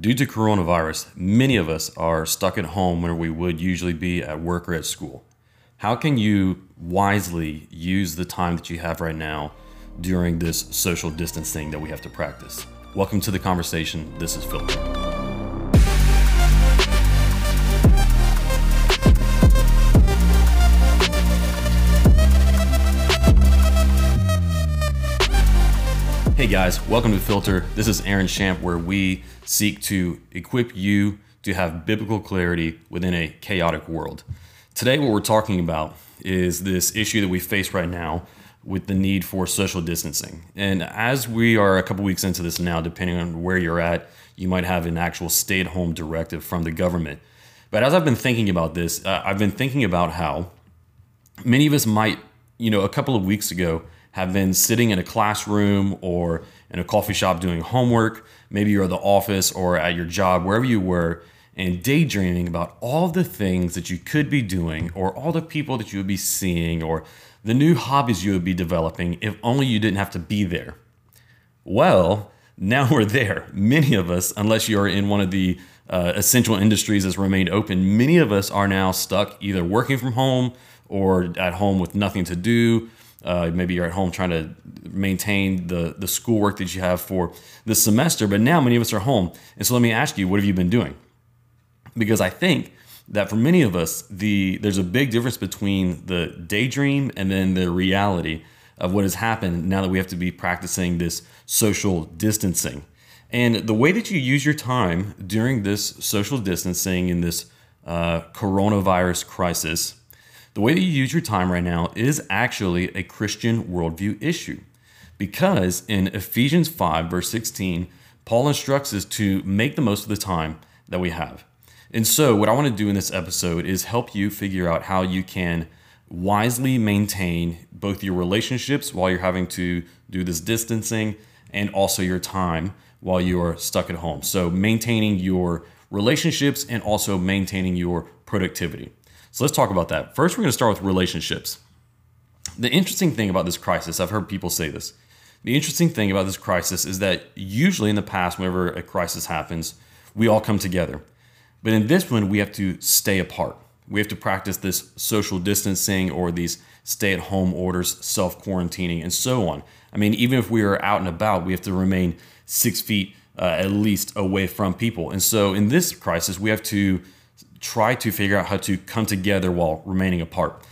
Due to coronavirus, many of us are stuck at home where we would usually be at work or at school. How can you wisely use the time that you have right now during this social distancing that we have to practice? Welcome to the conversation. This is Filter. Hey guys, welcome to Filter. This is Aaron Shamp, where we seek to equip you to have biblical clarity within a chaotic world. Today, what we're talking about is this issue that we face right now with the need for social distancing. And as we are a couple weeks into this now, depending on where you're at, you might have an actual stay at home directive from the government. But as I've been thinking about this, uh, I've been thinking about how many of us might, you know, a couple of weeks ago, have been sitting in a classroom or in a coffee shop doing homework. Maybe you're at the office or at your job, wherever you were, and daydreaming about all the things that you could be doing or all the people that you would be seeing or the new hobbies you would be developing if only you didn't have to be there. Well, now we're there. Many of us, unless you're in one of the uh, essential industries that's remained open, many of us are now stuck either working from home or at home with nothing to do uh, maybe you're at home trying to maintain the the schoolwork that you have for the semester, but now many of us are home. And so let me ask you, what have you been doing? Because I think that for many of us, the there's a big difference between the daydream and then the reality of what has happened now that we have to be practicing this social distancing. And the way that you use your time during this social distancing in this uh, coronavirus crisis the way that you use your time right now is actually a Christian worldview issue. Because in Ephesians 5, verse 16, Paul instructs us to make the most of the time that we have. And so, what I want to do in this episode is help you figure out how you can wisely maintain both your relationships while you're having to do this distancing and also your time while you're stuck at home. So, maintaining your relationships and also maintaining your productivity. So let's talk about that. First, we're going to start with relationships. The interesting thing about this crisis, I've heard people say this. The interesting thing about this crisis is that usually in the past, whenever a crisis happens, we all come together. But in this one, we have to stay apart. We have to practice this social distancing or these stay at home orders, self quarantining, and so on. I mean, even if we are out and about, we have to remain six feet uh, at least away from people. And so in this crisis, we have to try to figure out how to come together while remaining apart.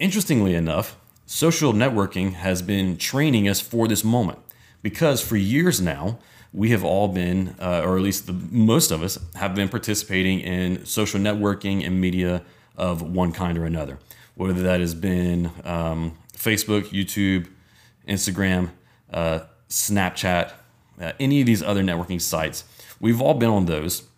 Interestingly enough, social networking has been training us for this moment because for years now, we have all been, uh, or at least the, most of us, have been participating in social networking and media of one kind or another. Whether that has been um, Facebook, YouTube, Instagram, uh, Snapchat, uh, any of these other networking sites, we've all been on those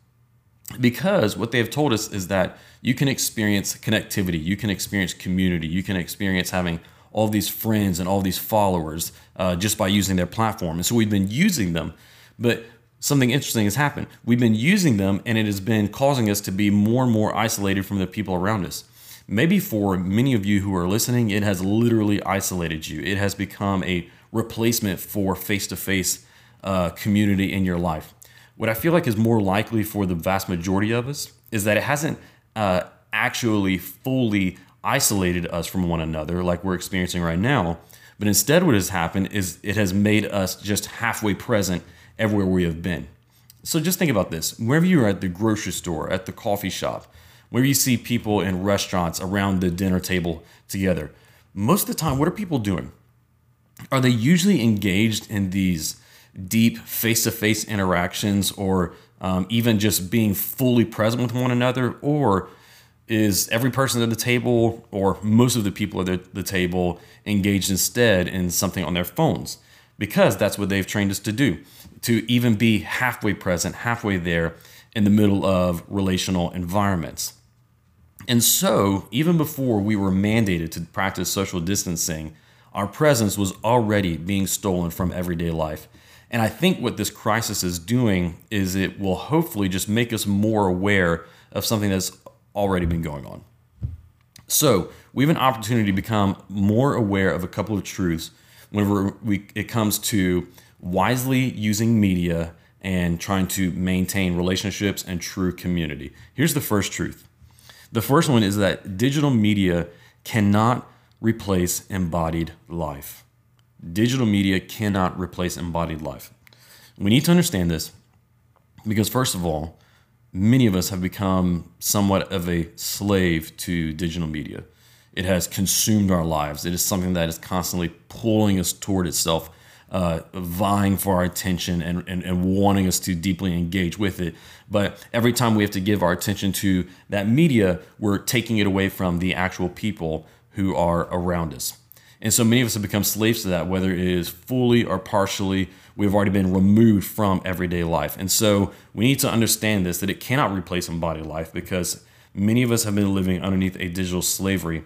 because what they have told us is that you can experience connectivity, you can experience community, you can experience having all these friends and all these followers uh, just by using their platform. And so we've been using them, but something interesting has happened. We've been using them, and it has been causing us to be more and more isolated from the people around us. Maybe for many of you who are listening, it has literally isolated you. It has become a replacement for face to face community in your life. What I feel like is more likely for the vast majority of us is that it hasn't uh, actually fully isolated us from one another like we're experiencing right now. But instead, what has happened is it has made us just halfway present everywhere we have been. So just think about this wherever you're at the grocery store, at the coffee shop, where you see people in restaurants around the dinner table together, most of the time, what are people doing? Are they usually engaged in these deep face to face interactions or um, even just being fully present with one another? Or is every person at the table or most of the people at the, the table engaged instead in something on their phones? Because that's what they've trained us to do, to even be halfway present, halfway there in the middle of relational environments. And so, even before we were mandated to practice social distancing, our presence was already being stolen from everyday life. And I think what this crisis is doing is it will hopefully just make us more aware of something that's already been going on. So we have an opportunity to become more aware of a couple of truths whenever we, it comes to wisely using media and trying to maintain relationships and true community. Here's the first truth. The first one is that digital media cannot replace embodied life. Digital media cannot replace embodied life. We need to understand this because, first of all, many of us have become somewhat of a slave to digital media. It has consumed our lives. It is something that is constantly pulling us toward itself, uh, vying for our attention and, and, and wanting us to deeply engage with it. But every time we have to give our attention to that media, we're taking it away from the actual people who are around us. And so many of us have become slaves to that, whether it is fully or partially. We've already been removed from everyday life. And so we need to understand this that it cannot replace embodied life because many of us have been living underneath a digital slavery.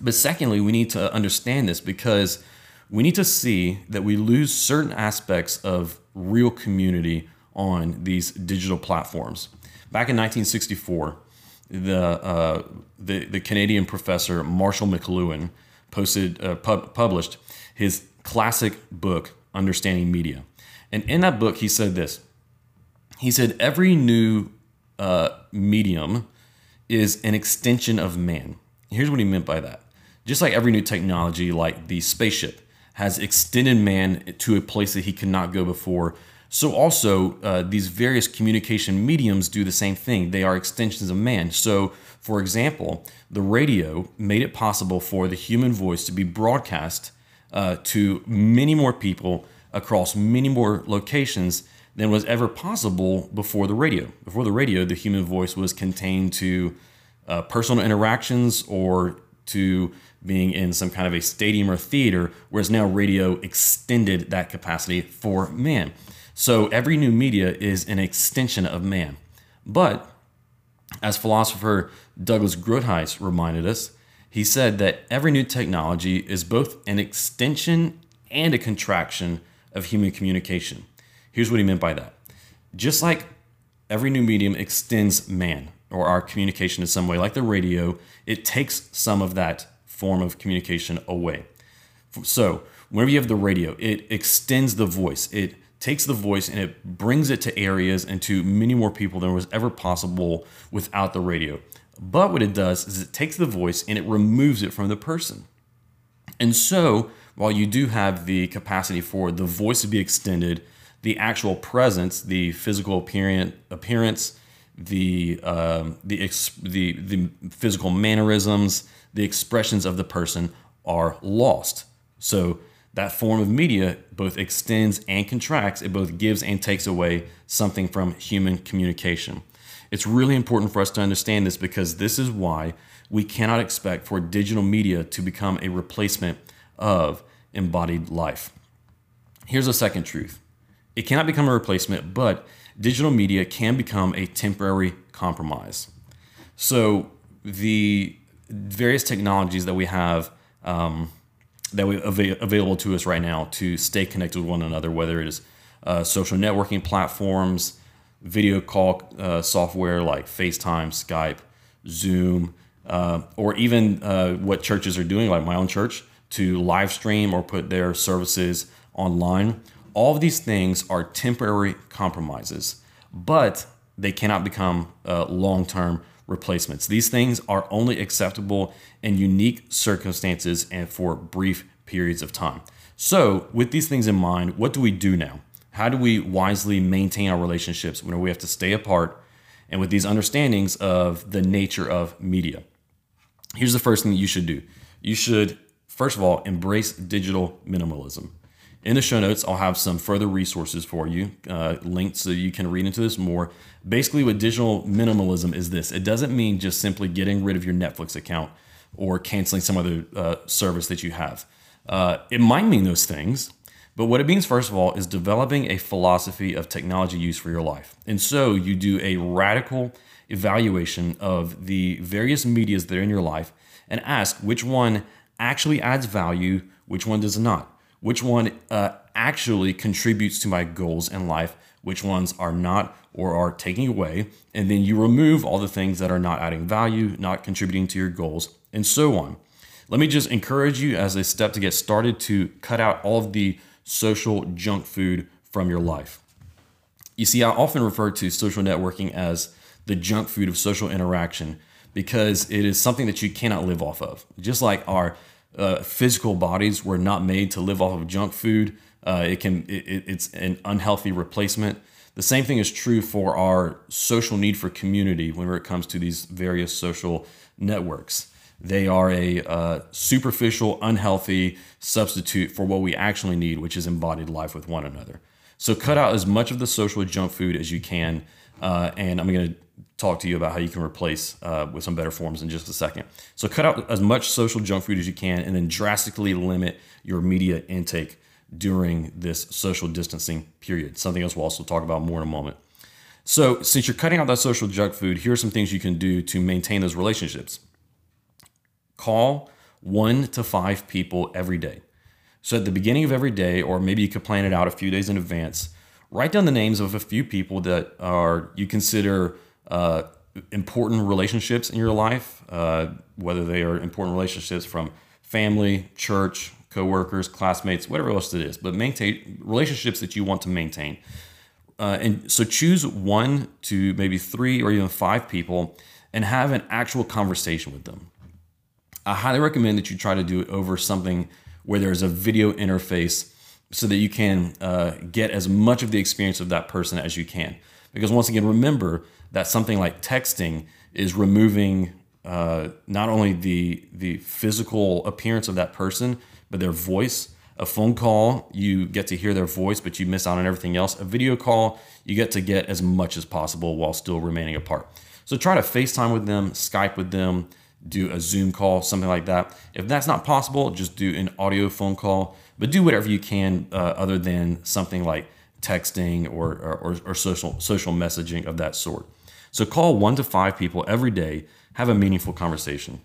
But secondly, we need to understand this because we need to see that we lose certain aspects of real community on these digital platforms. Back in 1964, the, uh, the, the Canadian professor Marshall McLuhan posted, uh, pub- published his classic book, Understanding Media. And in that book, he said this He said, Every new uh, medium is an extension of man. Here's what he meant by that. Just like every new technology, like the spaceship, has extended man to a place that he could not go before. So, also, uh, these various communication mediums do the same thing. They are extensions of man. So, for example, the radio made it possible for the human voice to be broadcast uh, to many more people across many more locations than was ever possible before the radio. Before the radio, the human voice was contained to uh, personal interactions or to being in some kind of a stadium or theater, whereas now radio extended that capacity for man. So every new media is an extension of man. But as philosopher Douglas Groothuis reminded us, he said that every new technology is both an extension and a contraction of human communication. Here's what he meant by that. Just like every new medium extends man or our communication in some way, like the radio, it takes some of that form of communication away. So, whenever you have the radio, it extends the voice. It takes the voice and it brings it to areas and to many more people than was ever possible without the radio. But what it does is it takes the voice and it removes it from the person. And so, while you do have the capacity for the voice to be extended, the actual presence, the physical appearance, the um, the, the the physical mannerisms, the expressions of the person are lost. So that form of media both extends and contracts. It both gives and takes away something from human communication. It's really important for us to understand this because this is why we cannot expect for digital media to become a replacement of embodied life. Here's a second truth it cannot become a replacement, but digital media can become a temporary compromise. So, the various technologies that we have um, that we avail- available to us right now to stay connected with one another, whether it is uh, social networking platforms, video call uh, software like FaceTime, Skype, Zoom, uh, or even uh, what churches are doing, like my own church, to live stream or put their services online. All of these things are temporary compromises, but they cannot become uh, long term replacements. These things are only acceptable in unique circumstances and for brief periods of time. So, with these things in mind, what do we do now? How do we wisely maintain our relationships when we have to stay apart and with these understandings of the nature of media? Here's the first thing that you should do. You should, first of all, embrace digital minimalism. In the show notes, I'll have some further resources for you, uh, linked so you can read into this more. Basically, what digital minimalism is this it doesn't mean just simply getting rid of your Netflix account or canceling some other uh, service that you have. Uh, it might mean those things, but what it means, first of all, is developing a philosophy of technology use for your life. And so you do a radical evaluation of the various medias that are in your life and ask which one actually adds value, which one does not, which one uh, actually contributes to my goals in life, which ones are not or are taking away. And then you remove all the things that are not adding value, not contributing to your goals, and so on. Let me just encourage you as a step to get started to cut out all of the social junk food from your life. You see, I often refer to social networking as the junk food of social interaction because it is something that you cannot live off of. Just like our uh, physical bodies were not made to live off of junk food, uh, it can it, it's an unhealthy replacement. The same thing is true for our social need for community whenever it comes to these various social networks. They are a uh, superficial, unhealthy substitute for what we actually need, which is embodied life with one another. So cut out as much of the social junk food as you can. Uh, and I'm going to talk to you about how you can replace uh, with some better forms in just a second. So cut out as much social junk food as you can and then drastically limit your media intake during this social distancing period. Something else we'll also talk about more in a moment. So, since you're cutting out that social junk food, here are some things you can do to maintain those relationships. Call one to five people every day. So, at the beginning of every day, or maybe you could plan it out a few days in advance, write down the names of a few people that are you consider uh, important relationships in your life, uh, whether they are important relationships from family, church, coworkers, classmates, whatever else it is, but maintain relationships that you want to maintain. Uh, and so choose one to maybe three or even five people and have an actual conversation with them. I highly recommend that you try to do it over something where there's a video interface so that you can uh, get as much of the experience of that person as you can. Because once again, remember that something like texting is removing uh, not only the the physical appearance of that person, but their voice. A phone call, you get to hear their voice, but you miss out on everything else. A video call, you get to get as much as possible while still remaining apart. So try to FaceTime with them, Skype with them, do a Zoom call, something like that. If that's not possible, just do an audio phone call, but do whatever you can uh, other than something like texting or, or, or social, social messaging of that sort. So call one to five people every day, have a meaningful conversation.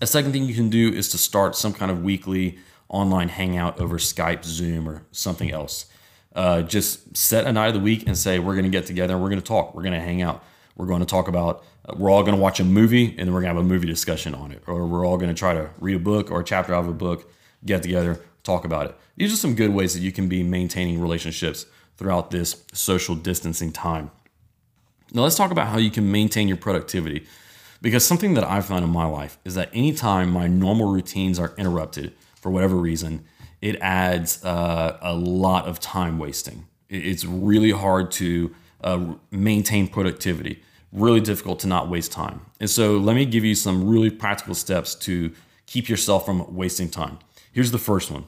A second thing you can do is to start some kind of weekly online hangout over Skype, Zoom, or something else. Uh, just set a night of the week and say, we're going to get together and we're going to talk. We're going to hang out. We're going to talk about, uh, we're all going to watch a movie and then we're going to have a movie discussion on it. Or we're all going to try to read a book or a chapter out of a book, get together, talk about it. These are some good ways that you can be maintaining relationships throughout this social distancing time. Now, let's talk about how you can maintain your productivity. Because something that I've found in my life is that anytime my normal routines are interrupted for whatever reason, it adds uh, a lot of time wasting. It's really hard to uh, maintain productivity, really difficult to not waste time. And so, let me give you some really practical steps to keep yourself from wasting time. Here's the first one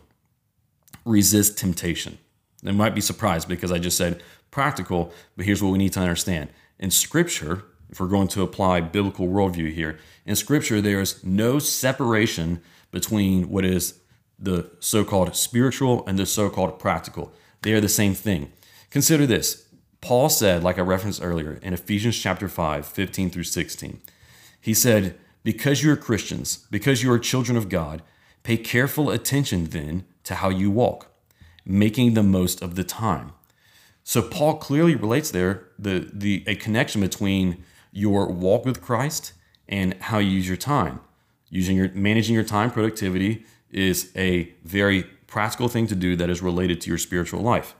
resist temptation. They might be surprised because I just said practical, but here's what we need to understand. In scripture, if we're going to apply biblical worldview here, in Scripture, there is no separation between what is the so called spiritual and the so called practical. They are the same thing. Consider this. Paul said, like I referenced earlier, in Ephesians chapter 5, 15 through 16, he said, Because you are Christians, because you are children of God, pay careful attention then to how you walk, making the most of the time. So Paul clearly relates there the, the a connection between your walk with Christ and how you use your time. Using your managing your time productivity is a very practical thing to do that is related to your spiritual life.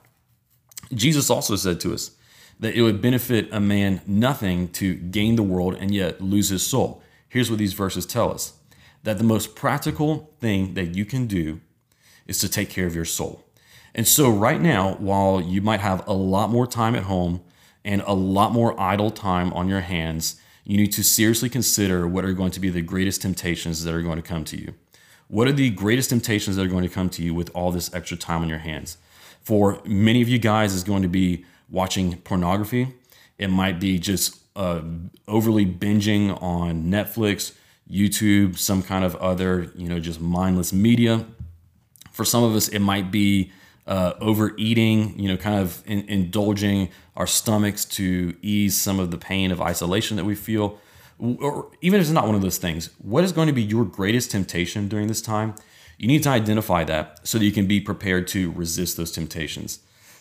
Jesus also said to us that it would benefit a man nothing to gain the world and yet lose his soul. Here's what these verses tell us that the most practical thing that you can do is to take care of your soul. And so, right now, while you might have a lot more time at home, and a lot more idle time on your hands, you need to seriously consider what are going to be the greatest temptations that are going to come to you. What are the greatest temptations that are going to come to you with all this extra time on your hands? For many of you guys, is going to be watching pornography. It might be just uh, overly binging on Netflix, YouTube, some kind of other, you know, just mindless media. For some of us, it might be uh, overeating, you know, kind of in, indulging our stomachs to ease some of the pain of isolation that we feel. Or even if it's not one of those things, what is going to be your greatest temptation during this time? You need to identify that so that you can be prepared to resist those temptations.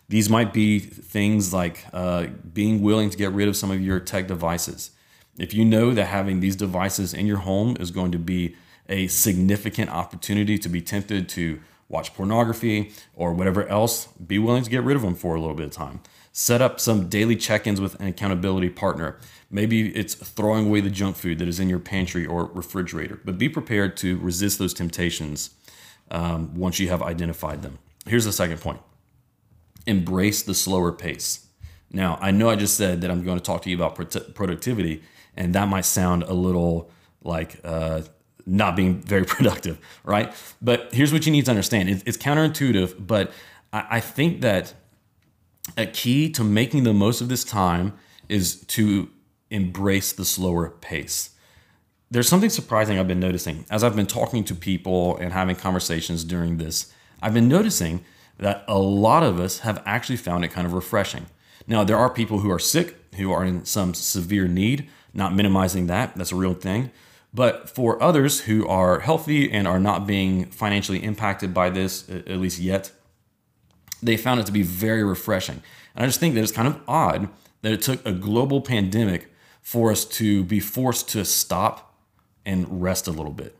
These might be things like uh, being willing to get rid of some of your tech devices. If you know that having these devices in your home is going to be a significant opportunity to be tempted to watch pornography or whatever else, be willing to get rid of them for a little bit of time. Set up some daily check ins with an accountability partner. Maybe it's throwing away the junk food that is in your pantry or refrigerator, but be prepared to resist those temptations um, once you have identified them. Here's the second point embrace the slower pace. Now, I know I just said that I'm going to talk to you about productivity, and that might sound a little like uh, not being very productive, right? But here's what you need to understand it's, it's counterintuitive, but I, I think that a key to making the most of this time is to embrace the slower pace. There's something surprising I've been noticing as I've been talking to people and having conversations during this. I've been noticing that a lot of us have actually found it kind of refreshing. Now, there are people who are sick, who are in some severe need, not minimizing that, that's a real thing. But for others who are healthy and are not being financially impacted by this, at least yet, they found it to be very refreshing. And I just think that it's kind of odd that it took a global pandemic for us to be forced to stop and rest a little bit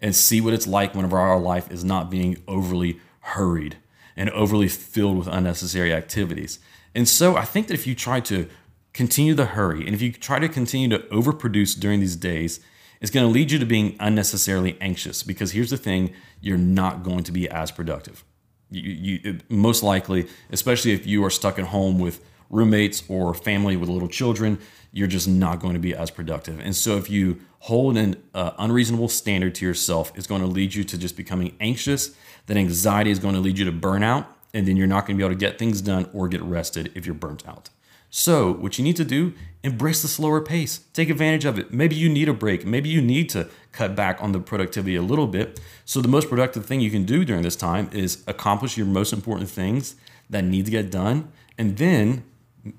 and see what it's like whenever our life is not being overly hurried and overly filled with unnecessary activities. And so I think that if you try to continue the hurry and if you try to continue to overproduce during these days, it's going to lead you to being unnecessarily anxious because here's the thing you're not going to be as productive. You, you, most likely, especially if you are stuck at home with roommates or family with little children, you're just not going to be as productive. And so, if you hold an uh, unreasonable standard to yourself, it's going to lead you to just becoming anxious. That anxiety is going to lead you to burnout, and then you're not going to be able to get things done or get rested if you're burnt out. So, what you need to do, embrace the slower pace. Take advantage of it. Maybe you need a break. Maybe you need to cut back on the productivity a little bit. So, the most productive thing you can do during this time is accomplish your most important things that need to get done and then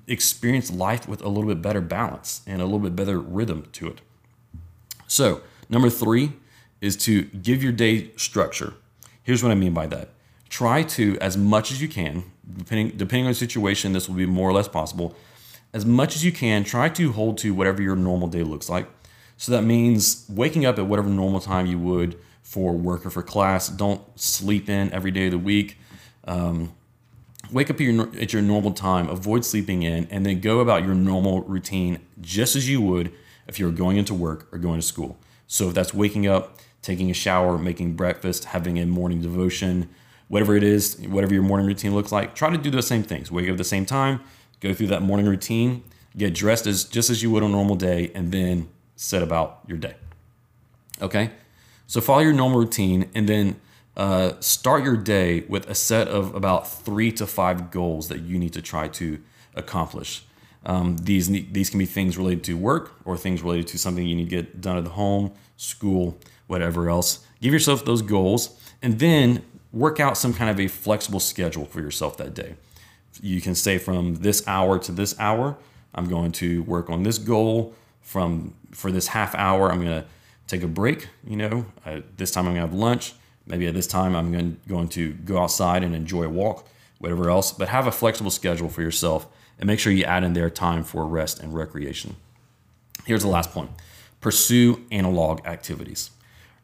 experience life with a little bit better balance and a little bit better rhythm to it. So, number three is to give your day structure. Here's what I mean by that try to, as much as you can, depending depending on the situation, this will be more or less possible. As much as you can, try to hold to whatever your normal day looks like. So that means waking up at whatever normal time you would for work or for class. Don't sleep in every day of the week. Um, wake up at your, at your normal time, avoid sleeping in, and then go about your normal routine just as you would if you were going into work or going to school. So if that's waking up, taking a shower, making breakfast, having a morning devotion, whatever it is, whatever your morning routine looks like, try to do those same things. Wake up at the same time, go through that morning routine, get dressed as just as you would on a normal day, and then set about your day. Okay? So follow your normal routine and then uh, start your day with a set of about three to five goals that you need to try to accomplish. Um, these these can be things related to work or things related to something you need to get done at the home, school, whatever else. Give yourself those goals and then work out some kind of a flexible schedule for yourself that day. You can say from this hour to this hour, I'm going to work on this goal. From for this half hour, I'm going to take a break. You know, uh, this time I'm going to have lunch. Maybe at this time I'm going, going to go outside and enjoy a walk, whatever else. But have a flexible schedule for yourself and make sure you add in there time for rest and recreation. Here's the last point pursue analog activities.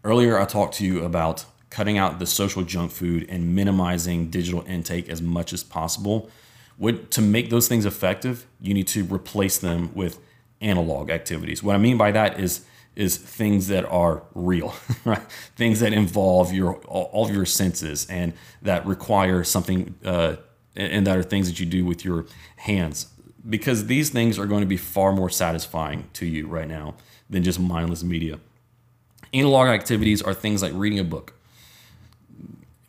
Earlier, I talked to you about cutting out the social junk food and minimizing digital intake as much as possible. What, to make those things effective, you need to replace them with analog activities. What I mean by that is is things that are real, right? Things that involve your all of your senses and that require something, uh, and that are things that you do with your hands. Because these things are going to be far more satisfying to you right now than just mindless media. Analog activities are things like reading a book,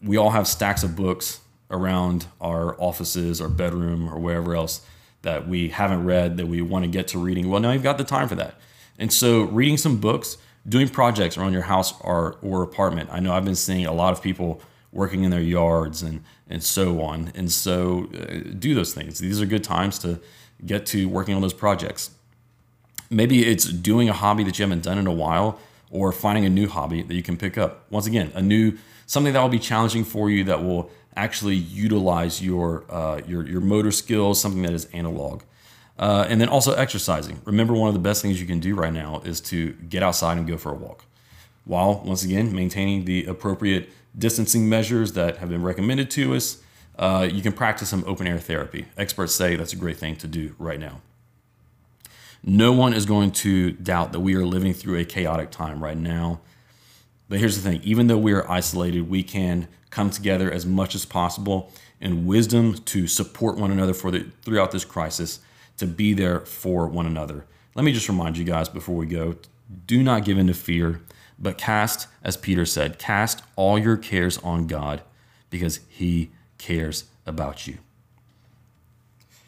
we all have stacks of books around our offices or bedroom or wherever else that we haven't read that we want to get to reading. Well, now you've got the time for that. And so, reading some books, doing projects around your house or, or apartment. I know I've been seeing a lot of people working in their yards and, and so on. And so, uh, do those things. These are good times to get to working on those projects. Maybe it's doing a hobby that you haven't done in a while or finding a new hobby that you can pick up. Once again, a new something that will be challenging for you that will actually utilize your uh, your your motor skills, something that is analog. Uh, and then also exercising. Remember, one of the best things you can do right now is to get outside and go for a walk, while once again maintaining the appropriate distancing measures that have been recommended to us. uh, you can practice some open air therapy. Experts say that's a great thing to do right now. No one is going to doubt that we are living through a chaotic time right now. But here's the thing even though we are isolated, we can come together as much as possible in wisdom to support one another for the, throughout this crisis, to be there for one another. Let me just remind you guys before we go do not give in to fear, but cast, as Peter said, cast all your cares on God because he cares about you.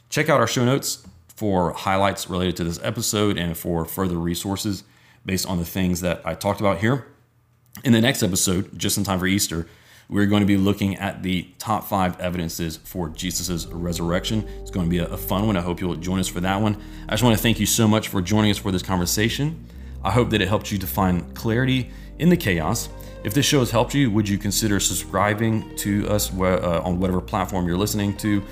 Check out our show notes for highlights related to this episode and for further resources based on the things that I talked about here. In the next episode, just in time for Easter, we're going to be looking at the top five evidences for Jesus' resurrection. It's going to be a, fun one. I hope you'll join us for that one. I just want to thank you so much for joining us for this conversation. I hope that it helped you to find clarity in the chaos. If this show has helped you, would you consider subscribing to us uh, on whatever platform you're listening to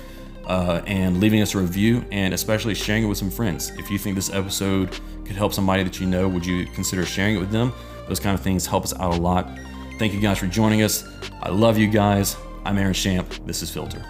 uh, and leaving us a review and especially sharing it with some friends? If you think this episode could help somebody that you know, would you consider sharing it with them? Those kind of things help us out a lot. Thank you guys for joining us. I love you guys. I'm Aaron Shamp. This is Filter.